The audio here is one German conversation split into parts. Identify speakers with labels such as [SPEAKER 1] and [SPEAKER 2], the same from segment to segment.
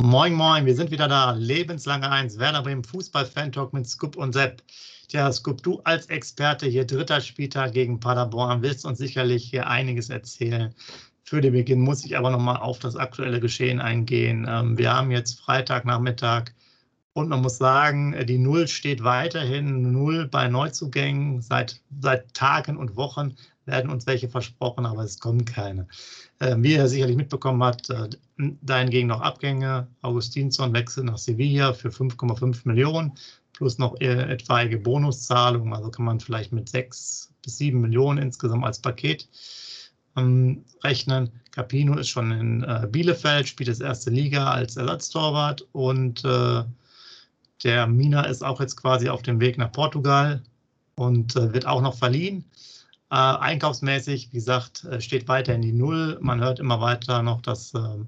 [SPEAKER 1] Moin, moin, wir sind wieder da. Lebenslange Eins, Werder Bremen Fußball-Fan-Talk mit Scoop und Sepp. Tja, Scoop, du als Experte hier, dritter Spieltag gegen Paderborn, willst uns sicherlich hier einiges erzählen. Für den Beginn muss ich aber nochmal auf das aktuelle Geschehen eingehen. Ähm, wir haben jetzt Freitagnachmittag und man muss sagen, die Null steht weiterhin. Null bei Neuzugängen. Seit, seit Tagen und Wochen werden uns welche versprochen, aber es kommen keine. Äh, wie er sicherlich mitbekommen hat, äh, dahingegen noch Abgänge. Augustinsson wechselt nach Sevilla für 5,5 Millionen plus noch äh, etwaige Bonuszahlungen. Also kann man vielleicht mit 6 bis 7 Millionen insgesamt als Paket ähm, rechnen. Capino ist schon in äh, Bielefeld, spielt das erste Liga als Ersatztorwart und äh, der Mina ist auch jetzt quasi auf dem Weg nach Portugal und äh, wird auch noch verliehen. Äh, einkaufsmäßig, wie gesagt, äh, steht weiter in die Null. Man hört immer weiter noch, dass äh,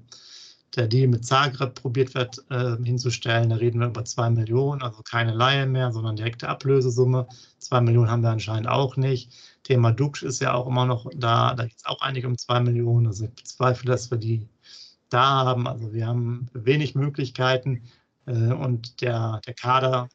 [SPEAKER 1] der Deal mit Zagreb probiert wird äh, hinzustellen. Da reden wir über zwei Millionen, also keine Laie mehr, sondern direkte Ablösesumme. Zwei Millionen haben wir anscheinend auch nicht. Thema Dux ist ja auch immer noch da. Da geht es auch eigentlich um zwei Millionen. Also ich bezweifle, dass wir die da haben. Also wir haben wenig Möglichkeiten äh, und der, der Kader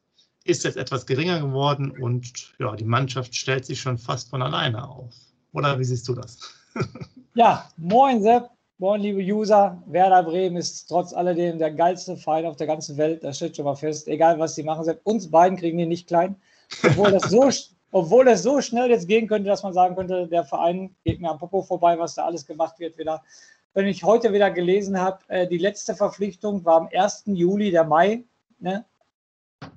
[SPEAKER 1] ist jetzt etwas geringer geworden und ja, die Mannschaft stellt sich schon fast von alleine auf. Oder wie siehst du das?
[SPEAKER 2] ja, moin Sepp, moin liebe User. Werder Bremen ist trotz alledem der geilste Verein auf der ganzen Welt. Das steht schon mal fest. Egal was sie machen, Sepp, uns beiden kriegen die nicht klein. Obwohl das so, obwohl es so schnell jetzt gehen könnte, dass man sagen könnte, der Verein geht mir am Popo vorbei, was da alles gemacht wird wieder. Wenn ich heute wieder gelesen habe, äh, die letzte Verpflichtung war am 1. Juli, der Mai. Ne?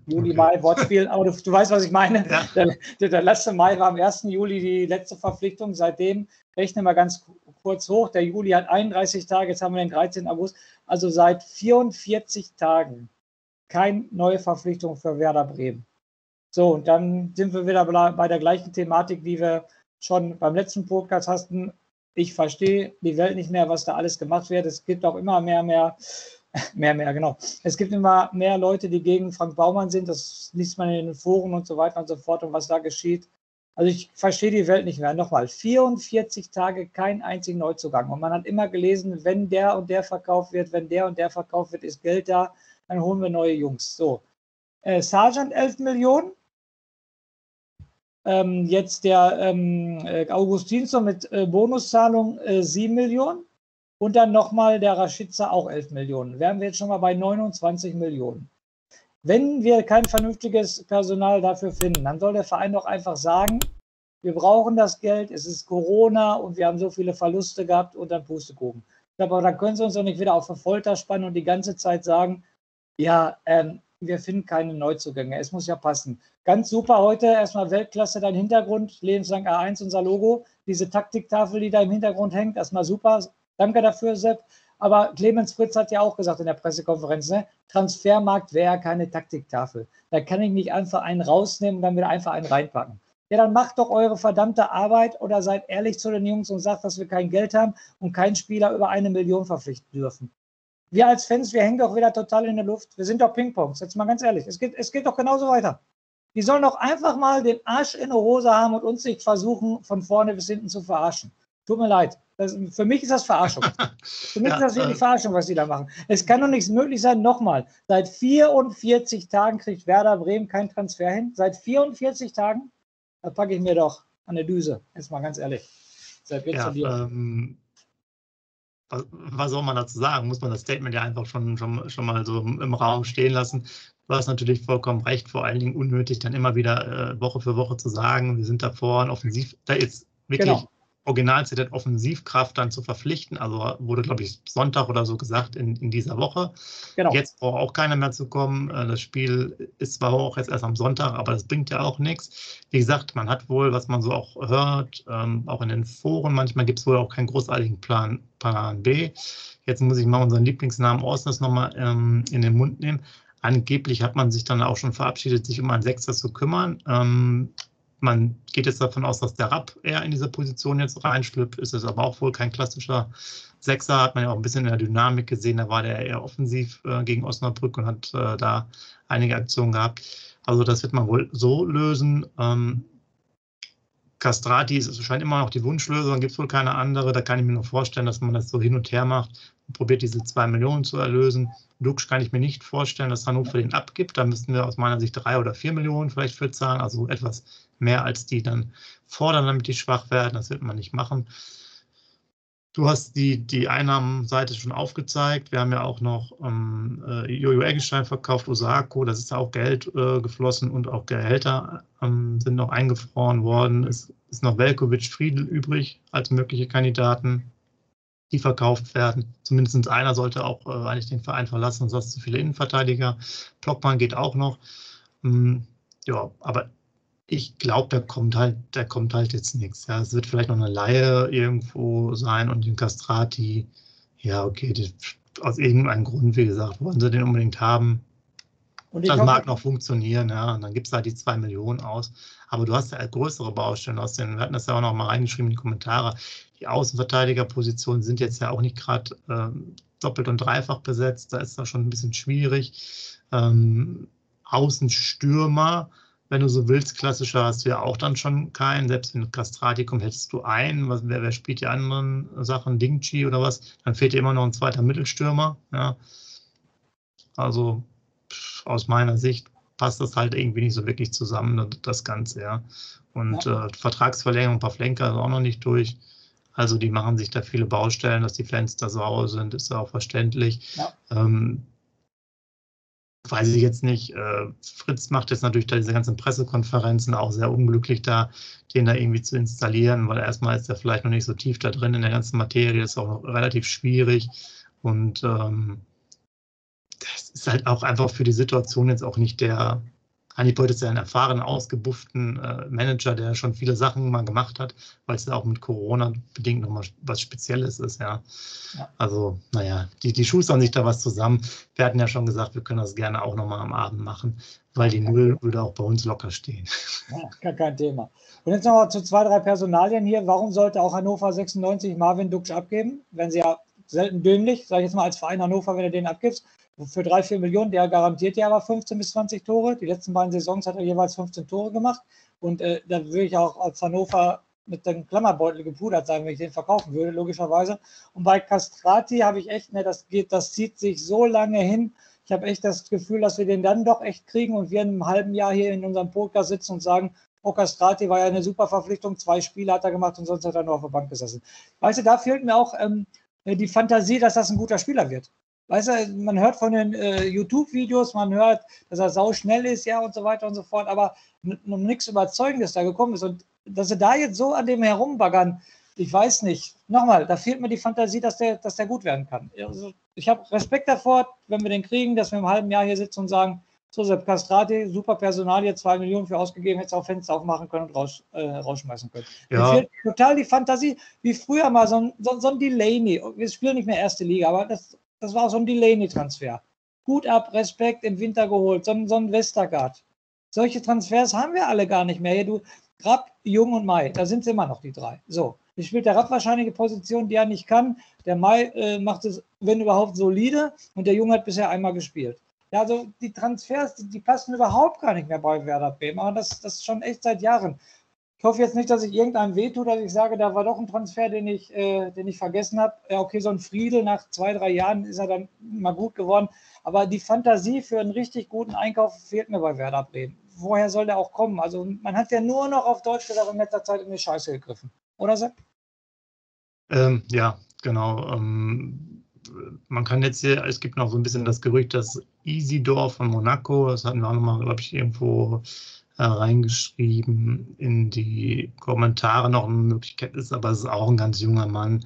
[SPEAKER 2] Juli, okay. Mai, Wortspiel, aber du, du, weißt, was ich meine. Ja. Der, der, der, letzte Mai war am 1. Juli die letzte Verpflichtung. Seitdem rechnen wir ganz kurz hoch. Der Juli hat 31 Tage, jetzt haben wir den 13. August. Also seit 44 Tagen keine neue Verpflichtung für Werder Bremen. So, und dann sind wir wieder bei der gleichen Thematik, wie wir schon beim letzten Podcast hatten. Ich verstehe die Welt nicht mehr, was da alles gemacht wird. Es gibt auch immer mehr, mehr Mehr, mehr, genau. Es gibt immer mehr Leute, die gegen Frank Baumann sind. Das liest man in den Foren und so weiter und so fort und was da geschieht. Also ich verstehe die Welt nicht mehr. Nochmal, 44 Tage kein einzigen Neuzugang. Und man hat immer gelesen, wenn der und der verkauft wird, wenn der und der verkauft wird, ist Geld da, dann holen wir neue Jungs. So. Äh, Sargent 11 Millionen. Ähm, jetzt der ähm, äh, Augustinsson mit äh, Bonuszahlung äh, 7 Millionen. Und dann nochmal der Rashica auch 11 Millionen. Wären wir jetzt schon mal bei 29 Millionen. Wenn wir kein vernünftiges Personal dafür finden, dann soll der Verein doch einfach sagen, wir brauchen das Geld, es ist Corona und wir haben so viele Verluste gehabt und dann Pustekuchen. Aber dann können Sie uns doch nicht wieder auf eine Folter spannen und die ganze Zeit sagen, ja, ähm, wir finden keine Neuzugänge. Es muss ja passen. Ganz super heute, erstmal Weltklasse, dein Hintergrund, lebenslang A1, unser Logo. Diese Taktiktafel, die da im Hintergrund hängt, erstmal super. Danke dafür, Sepp. Aber Clemens Fritz hat ja auch gesagt in der Pressekonferenz, ne, Transfermarkt wäre keine Taktiktafel. Da kann ich nicht einfach einen rausnehmen und dann wieder einfach einen reinpacken. Ja, dann macht doch eure verdammte Arbeit oder seid ehrlich zu den Jungs und sagt, dass wir kein Geld haben und keinen Spieler über eine Million verpflichten dürfen. Wir als Fans, wir hängen doch wieder total in der Luft. Wir sind doch Ping-Pongs. Jetzt mal ganz ehrlich. Es geht, es geht doch genauso weiter. Die sollen doch einfach mal den Arsch in der Hose haben und uns nicht versuchen, von vorne bis hinten zu verarschen. Tut mir leid. Das, für mich ist das Verarschung. für mich ja, ist das wirklich äh, Verarschung, was sie da machen. Es kann doch nichts möglich sein. Nochmal, seit 44 Tagen kriegt Werder Bremen keinen Transfer hin. Seit 44 Tagen, da packe ich mir doch an der Düse. Jetzt mal ganz ehrlich.
[SPEAKER 1] Seit ja, ähm, was, was, soll man dazu sagen? Muss man das Statement ja einfach schon, schon, schon mal so im Raum stehen lassen. du hast natürlich vollkommen recht, vor allen Dingen unnötig, dann immer wieder äh, Woche für Woche zu sagen, wir sind da vorne offensiv. Da ist wirklich genau. Original-CZ Offensivkraft dann zu verpflichten. Also wurde, glaube ich, Sonntag oder so gesagt in, in dieser Woche. Genau. Jetzt braucht auch keiner mehr zu kommen. Äh, das Spiel ist zwar auch jetzt erst am Sonntag, aber das bringt ja auch nichts. Wie gesagt, man hat wohl, was man so auch hört, ähm, auch in den Foren, manchmal gibt es wohl auch keinen großartigen Plan, Plan B. Jetzt muss ich mal unseren Lieblingsnamen Orsnes nochmal ähm, in den Mund nehmen. Angeblich hat man sich dann auch schon verabschiedet, sich um einen Sechser zu kümmern. Ähm, man geht jetzt davon aus, dass der Rapp eher in diese Position jetzt reinschlüpft. Ist es aber auch wohl kein klassischer Sechser. Hat man ja auch ein bisschen in der Dynamik gesehen. Da war der eher offensiv äh, gegen Osnabrück und hat äh, da einige Aktionen gehabt. Also das wird man wohl so lösen. Ähm, Castrati ist, scheint immer noch die Wunschlösung, gibt es wohl keine andere. Da kann ich mir nur vorstellen, dass man das so hin und her macht und probiert, diese zwei Millionen zu erlösen. Dux kann ich mir nicht vorstellen, dass Hannover den abgibt. Da müssten wir aus meiner Sicht drei oder vier Millionen vielleicht für zahlen, also etwas mehr als die dann fordern, damit die schwach werden. Das wird man nicht machen. Du hast die, die Einnahmenseite schon aufgezeigt. Wir haben ja auch noch ähm, äh, Jojo Eggenstein verkauft, Osako, das ist auch Geld äh, geflossen und auch Gehälter ähm, sind noch eingefroren worden. Es ist noch Velkovic Friedel übrig als mögliche Kandidaten, die verkauft werden. Zumindest einer sollte auch äh, eigentlich den Verein verlassen, sonst hast du viele Innenverteidiger. Blockmann geht auch noch. Ähm, ja, aber ich glaube, da kommt halt, da kommt halt jetzt nichts. Ja, es wird vielleicht noch eine Laie irgendwo sein und den Castrati, ja, okay, die, aus irgendeinem Grund, wie gesagt, wollen sie den unbedingt haben. das hoffe, mag noch funktionieren, ja, und dann gibt es halt die zwei Millionen aus. Aber du hast ja größere Baustellen aus den, wir hatten das ja auch noch mal reingeschrieben in die Kommentare. Die Außenverteidigerpositionen sind jetzt ja auch nicht gerade ähm, doppelt und dreifach besetzt. Da ist das schon ein bisschen schwierig. Ähm, Außenstürmer, wenn du so willst, klassischer hast du ja auch dann schon keinen. Selbst wenn Castrati kommt, hättest du einen. Was, wer, wer spielt die anderen Sachen? Dingchi oder was? Dann fehlt dir immer noch ein zweiter Mittelstürmer. Ja. Also aus meiner Sicht passt das halt irgendwie nicht so wirklich zusammen, das Ganze, ja. Und ja. Äh, Vertragsverlängerung, ein paar Flenker ist auch noch nicht durch. Also die machen sich da viele Baustellen, dass die Fenster sauer sind, ist ja auch verständlich. Ja. Ähm, weiß ich jetzt nicht. Äh, Fritz macht jetzt natürlich da diese ganzen Pressekonferenzen auch sehr unglücklich da, den da irgendwie zu installieren, weil erstmal ist er vielleicht noch nicht so tief da drin in der ganzen Materie, ist auch relativ schwierig und ähm, das ist halt auch einfach für die Situation jetzt auch nicht der, Beuth ist ja ein erfahrenen, ausgebufften äh, Manager, der schon viele Sachen mal gemacht hat, weil es ja auch mit Corona bedingt nochmal was Spezielles ist, ja. ja. Also, naja, die, die schustern sich da was zusammen. Wir hatten ja schon gesagt, wir können das gerne auch nochmal am Abend machen, weil die Null würde auch bei uns locker stehen.
[SPEAKER 2] Ja, gar kein Thema. Und jetzt nochmal zu zwei, drei Personalien hier. Warum sollte auch Hannover 96 Marvin Duksch abgeben, wenn sie ja selten dümmlich, sage ich jetzt mal als Verein Hannover, wenn du den abgibst, für drei, vier Millionen, der garantiert ja aber 15 bis 20 Tore. Die letzten beiden Saisons hat er jeweils 15 Tore gemacht. Und äh, da würde ich auch als Hannover mit dem Klammerbeutel gepudert sein, wenn ich den verkaufen würde, logischerweise. Und bei Castrati habe ich echt, ne, das geht, das zieht sich so lange hin. Ich habe echt das Gefühl, dass wir den dann doch echt kriegen und wir in einem halben Jahr hier in unserem Podcast sitzen und sagen, oh, Castrati war ja eine super Verpflichtung, zwei Spiele hat er gemacht und sonst hat er nur auf der Bank gesessen. Weißt du, da fehlt mir auch ähm, die Fantasie, dass das ein guter Spieler wird. Weißt du, man hört von den äh, YouTube-Videos, man hört, dass er sau schnell ist, ja, und so weiter und so fort, aber noch nichts Überzeugendes da gekommen ist. Und dass sie da jetzt so an dem herumbaggern, ich weiß nicht. Nochmal, da fehlt mir die Fantasie, dass der, dass der gut werden kann. Also, ich habe Respekt davor, wenn wir den kriegen, dass wir im halben Jahr hier sitzen und sagen, so, Sepp Castrati, super Personal, jetzt zwei Millionen für ausgegeben, hätte auch Fenster aufmachen können und raus, äh, rausschmeißen können. Ja. Mir fehlt total die Fantasie, wie früher mal so ein, so, so ein Delaney. Wir spielen nicht mehr erste Liga, aber das das war so ein Delaney-Transfer. Gut ab, Respekt im Winter geholt, so, so ein Westergaard. Solche Transfers haben wir alle gar nicht mehr. Hier, du, Rapp, Jung und Mai, da sind es immer noch die drei. So, jetzt spielt der Rapp wahrscheinlich eine Position, die er nicht kann. Der Mai äh, macht es, wenn überhaupt, solide und der Jung hat bisher einmal gespielt. Ja, also die Transfers, die, die passen überhaupt gar nicht mehr bei Werder Bremen. Aber das, das schon echt seit Jahren. Ich hoffe jetzt nicht, dass ich irgendeinem wehtue, dass ich sage, da war doch ein Transfer, den ich, äh, den ich vergessen habe. Ja, okay, so ein Friedel nach zwei, drei Jahren ist er dann mal gut geworden. Aber die Fantasie für einen richtig guten Einkauf fehlt mir bei Werder Bremen. Woher soll der auch kommen? Also man hat ja nur noch auf Deutsch gesagt in letzter Zeit in die Scheiße gegriffen. Oder Sepp?
[SPEAKER 1] Ähm, ja, genau. Ähm, man kann jetzt hier, es gibt noch so ein bisschen das Gerücht, dass Isidor von Monaco. Das hatten wir auch nochmal, glaube ich, irgendwo äh, reingeschrieben in die Kommentare noch eine Möglichkeit ist, aber es ist auch ein ganz junger Mann.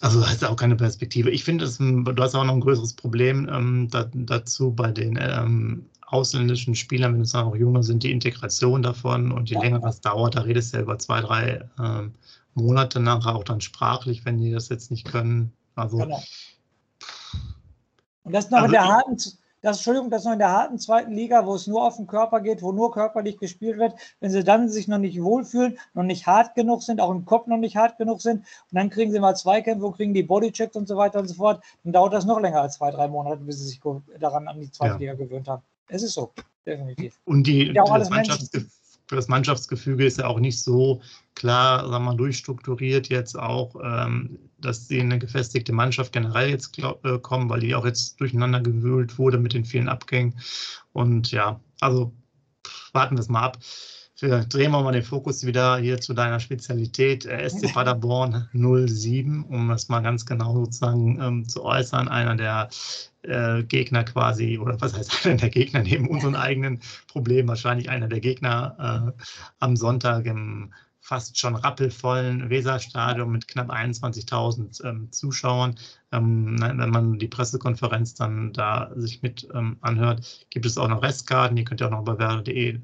[SPEAKER 1] Also hat auch keine Perspektive. Ich finde, du hast auch noch ein größeres Problem ähm, da, dazu bei den ähm, ausländischen Spielern, wenn es auch junge sind, die Integration davon und je ja. länger das dauert, da redest du ja über zwei, drei ähm, Monate nachher auch dann sprachlich, wenn die das jetzt nicht können. Also, genau.
[SPEAKER 2] Und das noch also in der harten, das, Entschuldigung, das noch in der harten zweiten Liga, wo es nur auf den Körper geht, wo nur körperlich gespielt wird. Wenn sie dann sich noch nicht wohlfühlen, noch nicht hart genug sind, auch im Kopf noch nicht hart genug sind, und dann kriegen sie mal Zweikämpfe und kriegen die Bodychecks und so weiter und so fort, dann dauert das noch länger als zwei, drei Monate, bis sie sich daran an die zweite ja. Liga gewöhnt haben. Es ist so, definitiv.
[SPEAKER 1] Und die, ja, das, Mannschaftsgefühl, das, Mannschaftsgefüge ist ja auch nicht so klar, sagen wir mal, durchstrukturiert jetzt auch, ähm, dass sie eine gefestigte Mannschaft generell jetzt glaub, äh, kommen, weil die auch jetzt durcheinander gewühlt wurde mit den vielen Abgängen. Und ja, also warten wir es mal ab. Drehen wir mal den Fokus wieder hier zu deiner Spezialität, SC Paderborn 07, um das mal ganz genau sozusagen ähm, zu äußern. Einer der äh, Gegner quasi, oder was heißt einer der Gegner neben unseren eigenen Problemen, wahrscheinlich einer der Gegner äh, am Sonntag im fast schon rappelvollen Weserstadion mit knapp 21.000 ähm, Zuschauern. Ähm, wenn man die Pressekonferenz dann da sich mit ähm, anhört, gibt es auch noch Restkarten. Die könnt ihr auch noch bei werder.de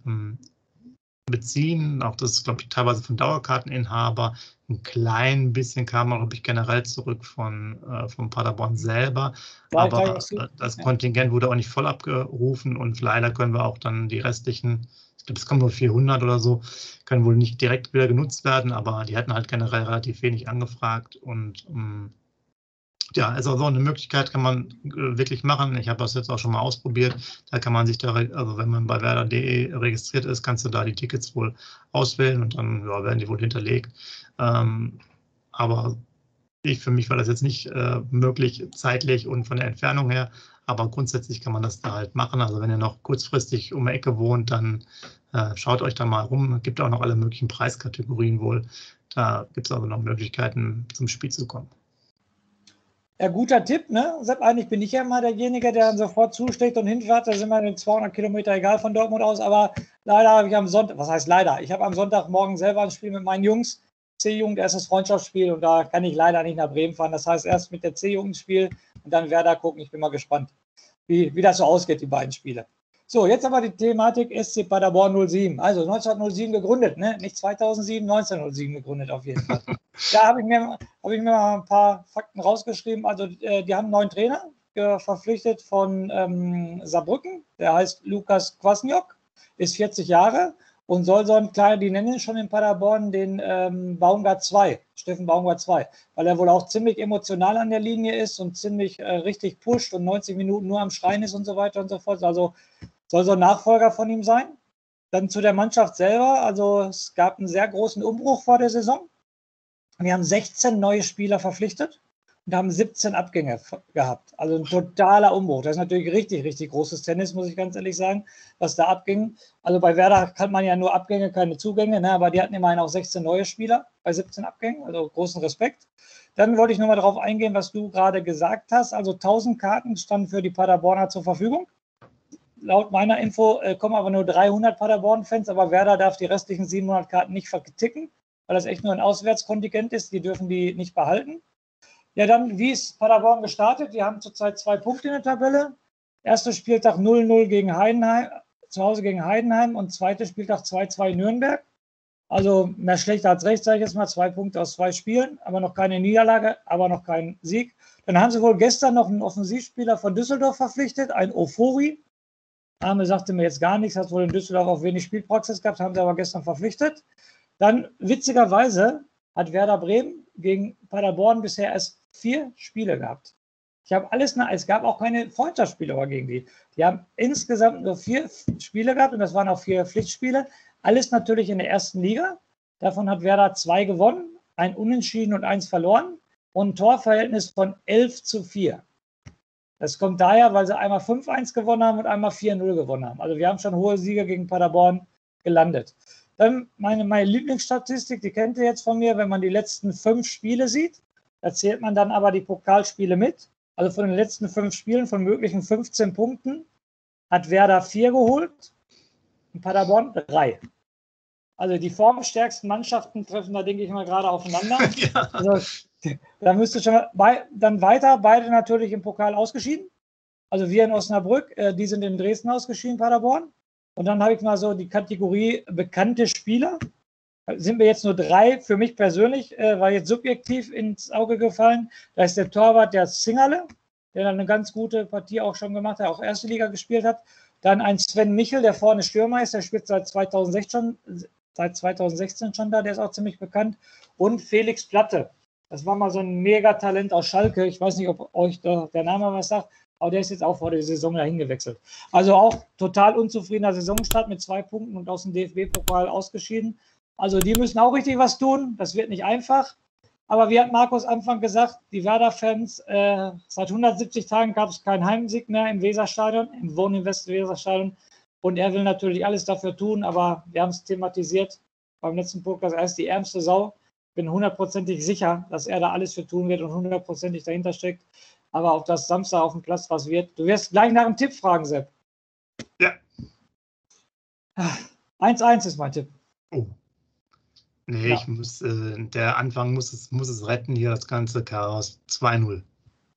[SPEAKER 1] beziehen. Auch das ist, glaube ich, teilweise von Dauerkarteninhaber. Ein klein bisschen kam auch, glaube ich, generell zurück von, äh, von Paderborn selber. Aber äh, das Kontingent wurde auch nicht voll abgerufen und leider können wir auch dann die restlichen, ich glaube, es kommen nur 400 oder so, können wohl nicht direkt wieder genutzt werden, aber die hatten halt generell relativ wenig angefragt und ähm, ja, also so eine Möglichkeit kann man äh, wirklich machen. Ich habe das jetzt auch schon mal ausprobiert. Da kann man sich da, also wenn man bei werder.de registriert ist, kannst du da die Tickets wohl auswählen und dann ja, werden die wohl hinterlegt. Ähm, aber ich, für mich war das jetzt nicht äh, möglich zeitlich und von der Entfernung her. Aber grundsätzlich kann man das da halt machen. Also wenn ihr noch kurzfristig um die Ecke wohnt, dann äh, schaut euch da mal rum. Es gibt auch noch alle möglichen Preiskategorien wohl. Da gibt es also noch Möglichkeiten, zum Spiel zu kommen.
[SPEAKER 2] Ja, guter Tipp, ne? Sepp, eigentlich bin ich ja immer derjenige, der dann sofort zuschlägt und hinfährt. Da sind wir in 200 Kilometer egal von Dortmund aus. Aber leider habe ich am Sonntag, was heißt leider? Ich habe am Sonntagmorgen selber ein Spiel mit meinen Jungs. C-Jugend, erstes Freundschaftsspiel und da kann ich leider nicht nach Bremen fahren. Das heißt, erst mit der C-Jugend Spiel und dann Werder gucken. Ich bin mal gespannt, wie, wie das so ausgeht, die beiden Spiele. So, jetzt aber die Thematik SC Paderborn 07. Also 1907 gegründet, ne? nicht 2007, 1907 gegründet auf jeden Fall. da habe ich, mir, hab ich mir mal ein paar Fakten rausgeschrieben. Also äh, die haben einen neuen Trainer äh, verpflichtet von ähm, Saarbrücken. Der heißt Lukas Kwasniok, ist 40 Jahre und soll so ein kleiner, die nennen ihn schon in Paderborn den ähm, Baumgart 2, Steffen Baumgart 2, weil er wohl auch ziemlich emotional an der Linie ist und ziemlich äh, richtig pusht und 90 Minuten nur am Schreien ist und so weiter und so fort. Also soll so ein Nachfolger von ihm sein. Dann zu der Mannschaft selber. Also es gab einen sehr großen Umbruch vor der Saison. Wir haben 16 neue Spieler verpflichtet und haben 17 Abgänge gehabt. Also ein totaler Umbruch. Das ist natürlich richtig, richtig großes Tennis, muss ich ganz ehrlich sagen, was da abging. Also bei Werder kann man ja nur Abgänge, keine Zugänge, ne? aber die hatten immerhin auch 16 neue Spieler bei 17 Abgängen. Also großen Respekt. Dann wollte ich nochmal darauf eingehen, was du gerade gesagt hast. Also 1000 Karten standen für die Paderborner zur Verfügung laut meiner Info äh, kommen aber nur 300 Paderborn-Fans, aber Werder darf die restlichen 700 Karten nicht verticken, weil das echt nur ein Auswärtskontingent ist. Die dürfen die nicht behalten. Ja, dann, wie ist Paderborn gestartet? Die haben zurzeit zwei Punkte in der Tabelle. Erster Spieltag 0-0 gegen Heidenheim, zu Hause gegen Heidenheim und zweiter Spieltag 2-2 Nürnberg. Also mehr schlechter als recht, sage ich jetzt mal. Zwei Punkte aus zwei Spielen, aber noch keine Niederlage, aber noch kein Sieg. Dann haben sie wohl gestern noch einen Offensivspieler von Düsseldorf verpflichtet, ein Ofori. Name sagte mir jetzt gar nichts, hat wohl in Düsseldorf auch wenig Spielpraxis gehabt, haben sie aber gestern verpflichtet. Dann witzigerweise hat Werder Bremen gegen Paderborn bisher erst vier Spiele gehabt. Ich habe alles, es gab auch keine Freundschaftsspiele gegen die. Die haben insgesamt nur vier Spiele gehabt und das waren auch vier Pflichtspiele. Alles natürlich in der ersten Liga. Davon hat Werder zwei gewonnen, ein Unentschieden und eins verloren und ein Torverhältnis von 11 zu 4. Das kommt daher, weil sie einmal 5-1 gewonnen haben und einmal 4-0 gewonnen haben. Also wir haben schon hohe Siege gegen Paderborn gelandet. Dann meine, meine Lieblingsstatistik, die kennt ihr jetzt von mir, wenn man die letzten fünf Spiele sieht. Da zählt man dann aber die Pokalspiele mit. Also von den letzten fünf Spielen, von möglichen 15 Punkten, hat Werder vier geholt und Paderborn drei. Also die formstärksten Mannschaften treffen da, denke ich mal, gerade aufeinander. ja. Also da müsste schon bei, dann weiter, beide natürlich im Pokal ausgeschieden. Also wir in Osnabrück, äh, die sind in Dresden ausgeschieden, Paderborn. Und dann habe ich mal so die Kategorie bekannte Spieler. Da sind mir jetzt nur drei für mich persönlich, äh, war jetzt subjektiv ins Auge gefallen. Da ist der Torwart der Singerle, der dann eine ganz gute Partie auch schon gemacht hat, auch erste Liga gespielt hat. Dann ein Sven Michel, der vorne Stürmer ist, der spielt seit 2016, seit 2016 schon da, der ist auch ziemlich bekannt. Und Felix Platte. Das war mal so ein Megatalent aus Schalke. Ich weiß nicht, ob euch der Name was sagt, aber der ist jetzt auch vor der Saison dahin gewechselt. Also auch total unzufriedener Saisonstart mit zwei Punkten und aus dem DFB-Pokal ausgeschieden. Also die müssen auch richtig was tun. Das wird nicht einfach. Aber wie hat Markus Anfang gesagt, die Werder-Fans, äh, seit 170 Tagen gab es keinen Heimsieg mehr im Weserstadion, im Wohninvest Weserstadion. Und er will natürlich alles dafür tun, aber wir haben es thematisiert beim letzten Podcast, er ist die ärmste Sau. Bin hundertprozentig sicher, dass er da alles für tun wird und hundertprozentig dahinter steckt. Aber ob das Samstag auf dem Platz was wird, du wirst gleich nach einem Tipp fragen, Sepp.
[SPEAKER 1] Ja.
[SPEAKER 2] 1-1 ist mein Tipp. Oh.
[SPEAKER 1] Nee, ja. ich muss, äh, der Anfang muss es, muss es retten, hier das ganze Chaos. 2-0.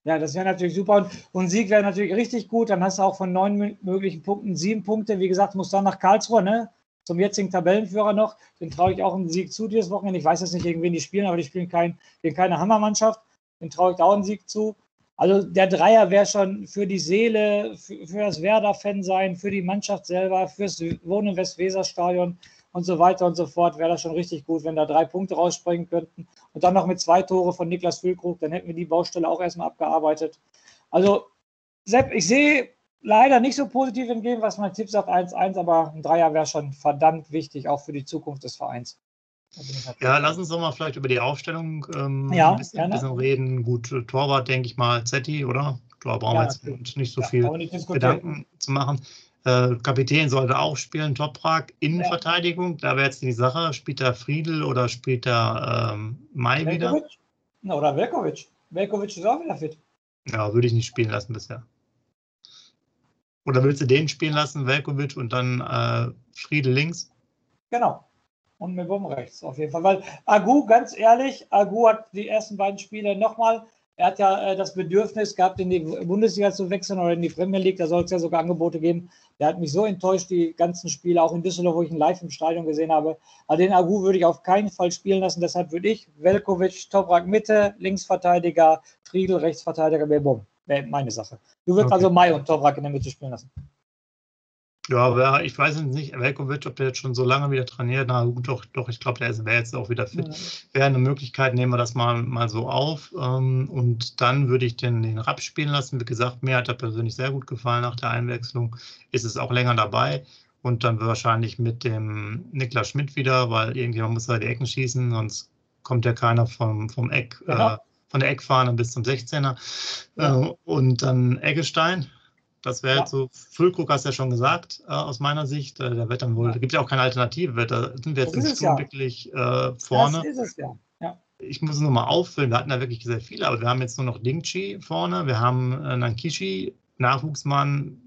[SPEAKER 2] Ja, das wäre natürlich super. Und, und Sieg wäre natürlich richtig gut. Dann hast du auch von neun möglichen Punkten sieben Punkte. Wie gesagt, muss dann nach Karlsruhe, ne? Zum jetzigen Tabellenführer noch. Den traue ich auch einen Sieg zu dieses Wochenende. Ich weiß jetzt nicht, gegen wen die spielen, aber die spielen kein, gegen keine Hammermannschaft. Den traue ich da auch einen Sieg zu. Also der Dreier wäre schon für die Seele, für, für das Werder-Fan sein, für die Mannschaft selber, fürs Wohnen im Westweser-Stadion und so weiter und so fort, wäre das schon richtig gut, wenn da drei Punkte rausspringen könnten. Und dann noch mit zwei Tore von Niklas Füllkrug, dann hätten wir die Baustelle auch erstmal abgearbeitet. Also, Sepp, ich sehe leider nicht so positiv entgegen, was mein Tipp sagt, 1-1, aber ein Dreier wäre schon verdammt wichtig, auch für die Zukunft des Vereins.
[SPEAKER 1] Ja, lass uns doch mal vielleicht über die Aufstellung ähm, ja, ein, bisschen, ein, bisschen, reden. Gut, Torwart, denke ich mal, Zetti, oder? Da brauchen wir jetzt nicht so ja, viel Gedanken zu machen. Äh, Kapitän sollte auch spielen, Toprak. Innenverteidigung, da wäre jetzt die Sache, spielt da Friedel oder spielt da ähm, Mai wieder?
[SPEAKER 2] Na, oder Velkovic. Velkovic ist auch wieder fit.
[SPEAKER 1] Ja, würde ich nicht spielen lassen bisher. Oder willst du den spielen lassen, Velkovic und dann äh, Friedel links?
[SPEAKER 2] Genau. Und mit Bumm rechts auf jeden Fall. Weil Agu, ganz ehrlich, Agu hat die ersten beiden Spiele nochmal er hat ja äh, das Bedürfnis gehabt, in die Bundesliga zu wechseln oder in die Premier League. Da soll es ja sogar Angebote geben. Der hat mich so enttäuscht, die ganzen Spiele, auch in Düsseldorf, wo ich ihn live im Stadion gesehen habe. Aber den Agu würde ich auf keinen Fall spielen lassen. Deshalb würde ich Velkovic, Toprak Mitte, Linksverteidiger, Friedel, Rechtsverteidiger, Bebom. Meine Sache. Du würdest okay. also Mai und Toprak in der Mitte spielen lassen.
[SPEAKER 1] Ja, aber ich weiß nicht, Velkovic, ob der jetzt schon so lange wieder trainiert. Na gut, doch, doch ich glaube, der wäre jetzt auch wieder fit. Ja. Wäre eine Möglichkeit, nehmen wir das mal, mal so auf. Ähm, und dann würde ich den, den Rapp spielen lassen. Wie gesagt, mir hat er persönlich sehr gut gefallen nach der Einwechslung. Ist es auch länger dabei. Und dann wahrscheinlich mit dem Niklas Schmidt wieder, weil irgendjemand muss da die Ecken schießen, sonst kommt ja keiner vom, vom Eck, ja. äh, von der Eckfahne bis zum 16er. Ja. Äh, und dann Eggestein, das wäre ja. so, Füllkrug hast du ja schon gesagt, äh, aus meiner Sicht. Äh, der wird dann wohl, da gibt ja auch keine Alternative. Da sind wir jetzt Sturm ja. wirklich äh, vorne. Das ist es ja. ja. Ich muss es nur mal auffüllen. Wir hatten da wirklich sehr viele, aber wir haben jetzt nur noch Dingchi vorne. Wir haben äh, Nankishi, Nachwuchsmann.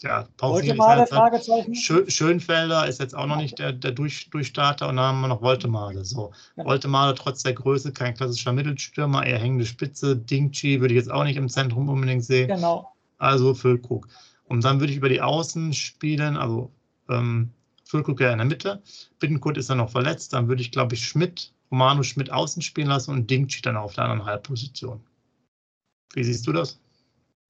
[SPEAKER 1] Ja,
[SPEAKER 2] Voltemade, Fragezeichen.
[SPEAKER 1] Schönfelder ist jetzt auch noch nicht der, der Durch, Durchstarter und dann haben wir noch Voltemade. So. Ja. Voltemade trotz der Größe kein klassischer Mittelstürmer, eher hängende Spitze. Dingchi würde ich jetzt auch nicht im Zentrum unbedingt sehen.
[SPEAKER 2] Genau
[SPEAKER 1] also Füllkrug. Und dann würde ich über die Außen spielen, also ähm, Füllkrug ja in der Mitte, Bittenkurt ist dann noch verletzt, dann würde ich, glaube ich, Schmidt, Romano Schmidt außen spielen lassen und Dingchi dann auf der anderen Halbposition. Wie siehst du das?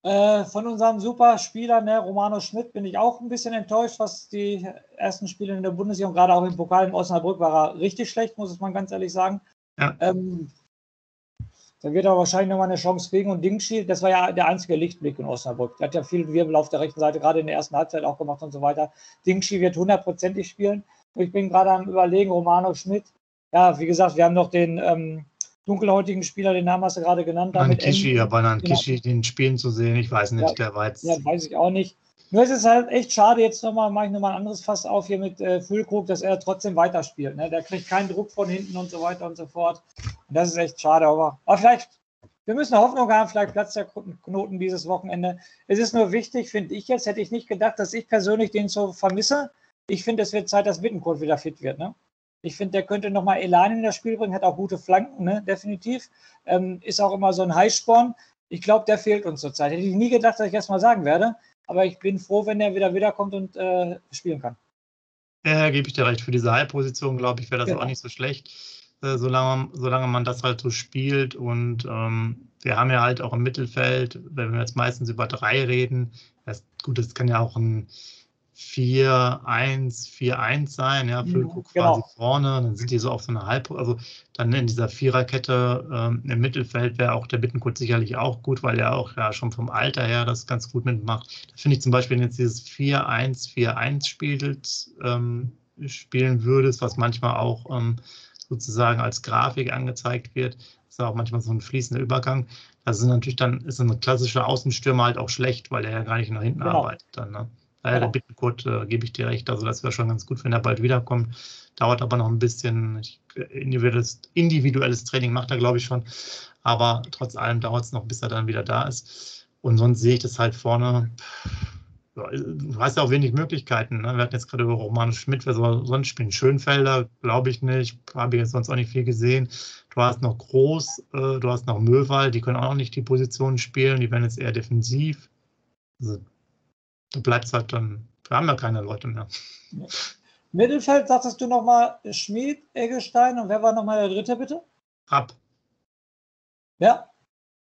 [SPEAKER 2] Äh, von unserem Superspieler, ne, Romano Schmidt, bin ich auch ein bisschen enttäuscht, was die ersten Spiele in der Bundesliga und gerade auch im Pokal in Osnabrück war er richtig schlecht, muss man ganz ehrlich sagen. Ja. Ähm, da wird er wahrscheinlich nochmal eine Chance kriegen. Und Dingshi, das war ja der einzige Lichtblick in Osnabrück. Der hat ja viel Wirbel auf der rechten Seite, gerade in der ersten Halbzeit auch gemacht und so weiter. Dingshi wird hundertprozentig spielen. Ich bin gerade am Überlegen, Romano Schmidt. Ja, wie gesagt, wir haben noch den ähm, dunkelhäutigen Spieler, den Namen hast du gerade genannt.
[SPEAKER 1] Kishi, aber dann Kishi genau. den Spielen zu sehen, ich weiß nicht, ja, der war jetzt.
[SPEAKER 2] Ja, weiß ich auch nicht. Nur ist es halt echt schade, jetzt nochmal, mache ich nochmal ein anderes Fass auf hier mit äh, Füllkrug, dass er trotzdem weiterspielt. Ne? Der kriegt keinen Druck von hinten und so weiter und so fort. Und das ist echt schade, aber, aber vielleicht wir müssen Hoffnung haben, vielleicht platzt der Knoten dieses Wochenende. Es ist nur wichtig, finde ich jetzt, hätte ich nicht gedacht, dass ich persönlich den so vermisse. Ich finde, es wird Zeit, dass Wittenkurt wieder fit wird. Ne? Ich finde, der könnte nochmal Elan in das Spiel bringen, hat auch gute Flanken, ne? definitiv. Ähm, ist auch immer so ein Heißsporn. Ich glaube, der fehlt uns zurzeit. Hätte ich nie gedacht, dass ich das mal sagen werde. Aber ich bin froh, wenn er wieder wiederkommt und äh, spielen kann.
[SPEAKER 1] Ja, gebe ich dir recht. Für diese Halbposition, glaube ich, wäre das genau. auch nicht so schlecht, äh, solange, solange man das halt so spielt. Und ähm, wir haben ja halt auch im Mittelfeld, wenn wir jetzt meistens über drei reden, das, gut, das kann ja auch ein 4-1, 4-1 sein, ja, Füllkrug mhm, genau. quasi vorne, dann sind die so auf so einer Halb, also dann in dieser Viererkette ähm, im Mittelfeld wäre auch der Bittenkurt sicherlich auch gut, weil er auch ja schon vom Alter her das ganz gut mitmacht. Da finde ich zum Beispiel, wenn jetzt dieses 4-1, 4-1 spielt, ähm, spielen würdest, was manchmal auch ähm, sozusagen als Grafik angezeigt wird, ist auch manchmal so ein fließender Übergang. Das ist natürlich dann, ist ein klassischer Außenstürmer halt auch schlecht, weil der ja gar nicht nach hinten genau. arbeitet dann, ne? Daher der Bittenkurt äh, gebe ich dir recht. Also das wäre schon ganz gut, wenn er bald wiederkommt. Dauert aber noch ein bisschen. Ich, individuelles, individuelles Training macht er, glaube ich, schon. Aber trotz allem dauert es noch, bis er dann wieder da ist. Und sonst sehe ich das halt vorne. Ja, du hast ja auch wenig Möglichkeiten. Ne? Wir hatten jetzt gerade über Roman Schmidt, wer soll sonst spielen? Schönfelder, glaube ich nicht. Habe ich jetzt sonst auch nicht viel gesehen. Du hast noch Groß, äh, du hast noch Möwald, die können auch noch nicht die Positionen spielen. Die werden jetzt eher defensiv. Also da bleibt es halt dann, wir haben ja keine Leute mehr.
[SPEAKER 2] Mittelfeld, sagtest du nochmal Schmid, Eggestein und wer war nochmal der dritte, bitte?
[SPEAKER 1] Rapp.
[SPEAKER 2] Ja?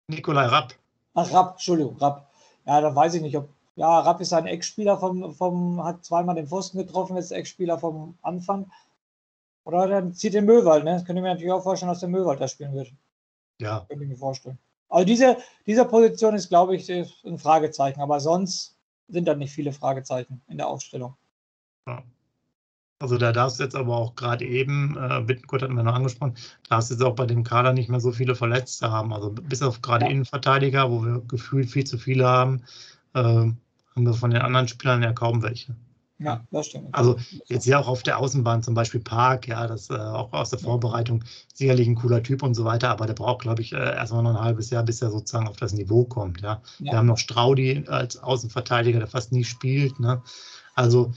[SPEAKER 1] Nikolai Rapp.
[SPEAKER 2] Ach, Rapp, Entschuldigung, Rapp. Ja, da weiß ich nicht, ob. Ja, Rapp ist ein Ex-Spieler vom, vom, hat zweimal den Pfosten getroffen, ist Ex-Spieler vom Anfang. Oder dann zieht den Möwald, ne? Das könnte ich mir natürlich auch vorstellen, dass der Möwald da spielen wird.
[SPEAKER 1] Ja.
[SPEAKER 2] Könnte ich mir vorstellen. Also diese, diese Position ist, glaube ich, ein Fragezeichen. Aber sonst sind dann nicht viele Fragezeichen in der Aufstellung.
[SPEAKER 1] Ja. Also da darfst du jetzt aber auch gerade eben, äh, Bittenkurt hatten wir noch angesprochen, darfst du jetzt auch bei dem Kader nicht mehr so viele Verletzte haben. Also bis auf gerade ja. Innenverteidiger, wo wir gefühlt viel zu viele haben, äh, haben wir von den anderen Spielern ja kaum welche.
[SPEAKER 2] Ja, das stimmt.
[SPEAKER 1] Also jetzt ja auch auf der Außenbahn, zum Beispiel Park, ja, das äh, auch aus der Vorbereitung sicherlich ein cooler Typ und so weiter, aber der braucht, glaube ich, äh, erstmal noch ein halbes Jahr, bis er sozusagen auf das Niveau kommt. Ja. ja. Wir haben noch Straudi als Außenverteidiger, der fast nie spielt. Ne? Also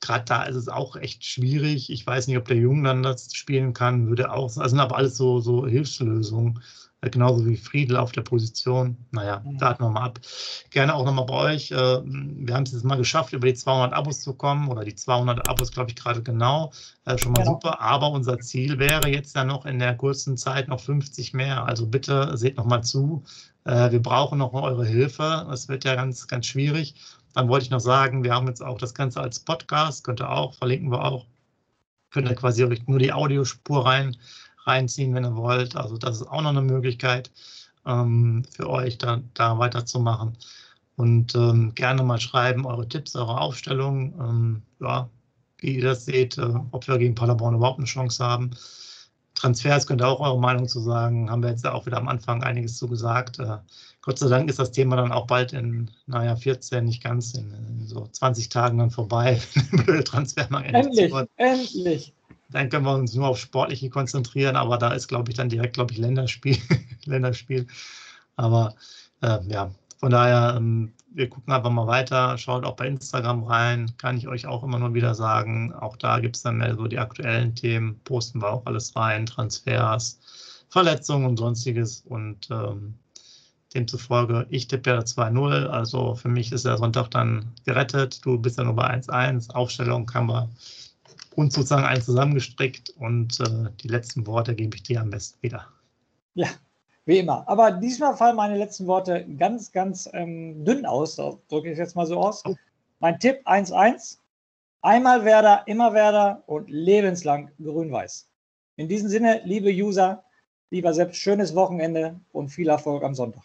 [SPEAKER 1] gerade da ist es auch echt schwierig. Ich weiß nicht, ob der Jung dann das spielen kann, würde auch, also sind aber alles so, so Hilfslösungen. Äh, genauso wie Friedel auf der Position. Naja, mhm. warten wir mal ab. Gerne auch nochmal bei euch. Äh, wir haben es jetzt mal geschafft, über die 200 Abos zu kommen oder die 200 Abos, glaube ich, gerade genau. Äh, schon mal genau. super. Aber unser Ziel wäre jetzt ja noch in der kurzen Zeit noch 50 mehr. Also bitte seht nochmal zu. Wir brauchen noch eure Hilfe. Das wird ja ganz, ganz schwierig. Dann wollte ich noch sagen, wir haben jetzt auch das Ganze als Podcast, könnt ihr auch, verlinken wir auch. Könnt ihr quasi nur die Audiospur rein reinziehen, wenn ihr wollt. Also das ist auch noch eine Möglichkeit ähm, für euch, da, da weiterzumachen. Und ähm, gerne mal schreiben, eure Tipps, eure Aufstellungen, ähm, ja, wie ihr das seht, äh, ob wir gegen Paderborn überhaupt eine Chance haben. Transfers könnt ihr auch eure Meinung zu sagen. Haben wir jetzt auch wieder am Anfang einiges zu gesagt. Äh, Gott sei Dank ist das Thema dann auch bald in, naja, 14, nicht ganz, in, in so 20 Tagen dann vorbei, der Transfermarkt
[SPEAKER 2] endlich, endlich
[SPEAKER 1] dann können wir uns nur auf Sportliche konzentrieren, aber da ist, glaube ich, dann direkt, glaube ich, Länderspiel. Länderspiel. Aber äh, ja, von daher, ähm, wir gucken einfach mal weiter. Schaut auch bei Instagram rein, kann ich euch auch immer nur wieder sagen. Auch da gibt es dann mehr so die aktuellen Themen, posten wir auch alles rein, Transfers, Verletzungen und sonstiges. Und ähm, demzufolge, ich tippe ja 2-0. Also für mich ist der Sonntag dann gerettet. Du bist ja nur bei 1-1. Aufstellung haben wir uns sozusagen einen zusammengestrickt und äh, die letzten Worte gebe ich dir am besten wieder.
[SPEAKER 2] Ja, wie immer. Aber diesmal fallen meine letzten Worte ganz, ganz ähm, dünn aus. drücke ich es jetzt mal so aus. Mein Tipp 1-1. Einmal Werder, immer Werder und lebenslang grün-weiß. In diesem Sinne, liebe User, lieber selbst schönes Wochenende und viel Erfolg am Sonntag.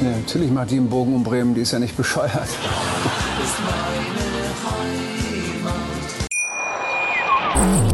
[SPEAKER 3] Ja, natürlich macht die einen Bogen um Bremen, die ist ja nicht bescheuert.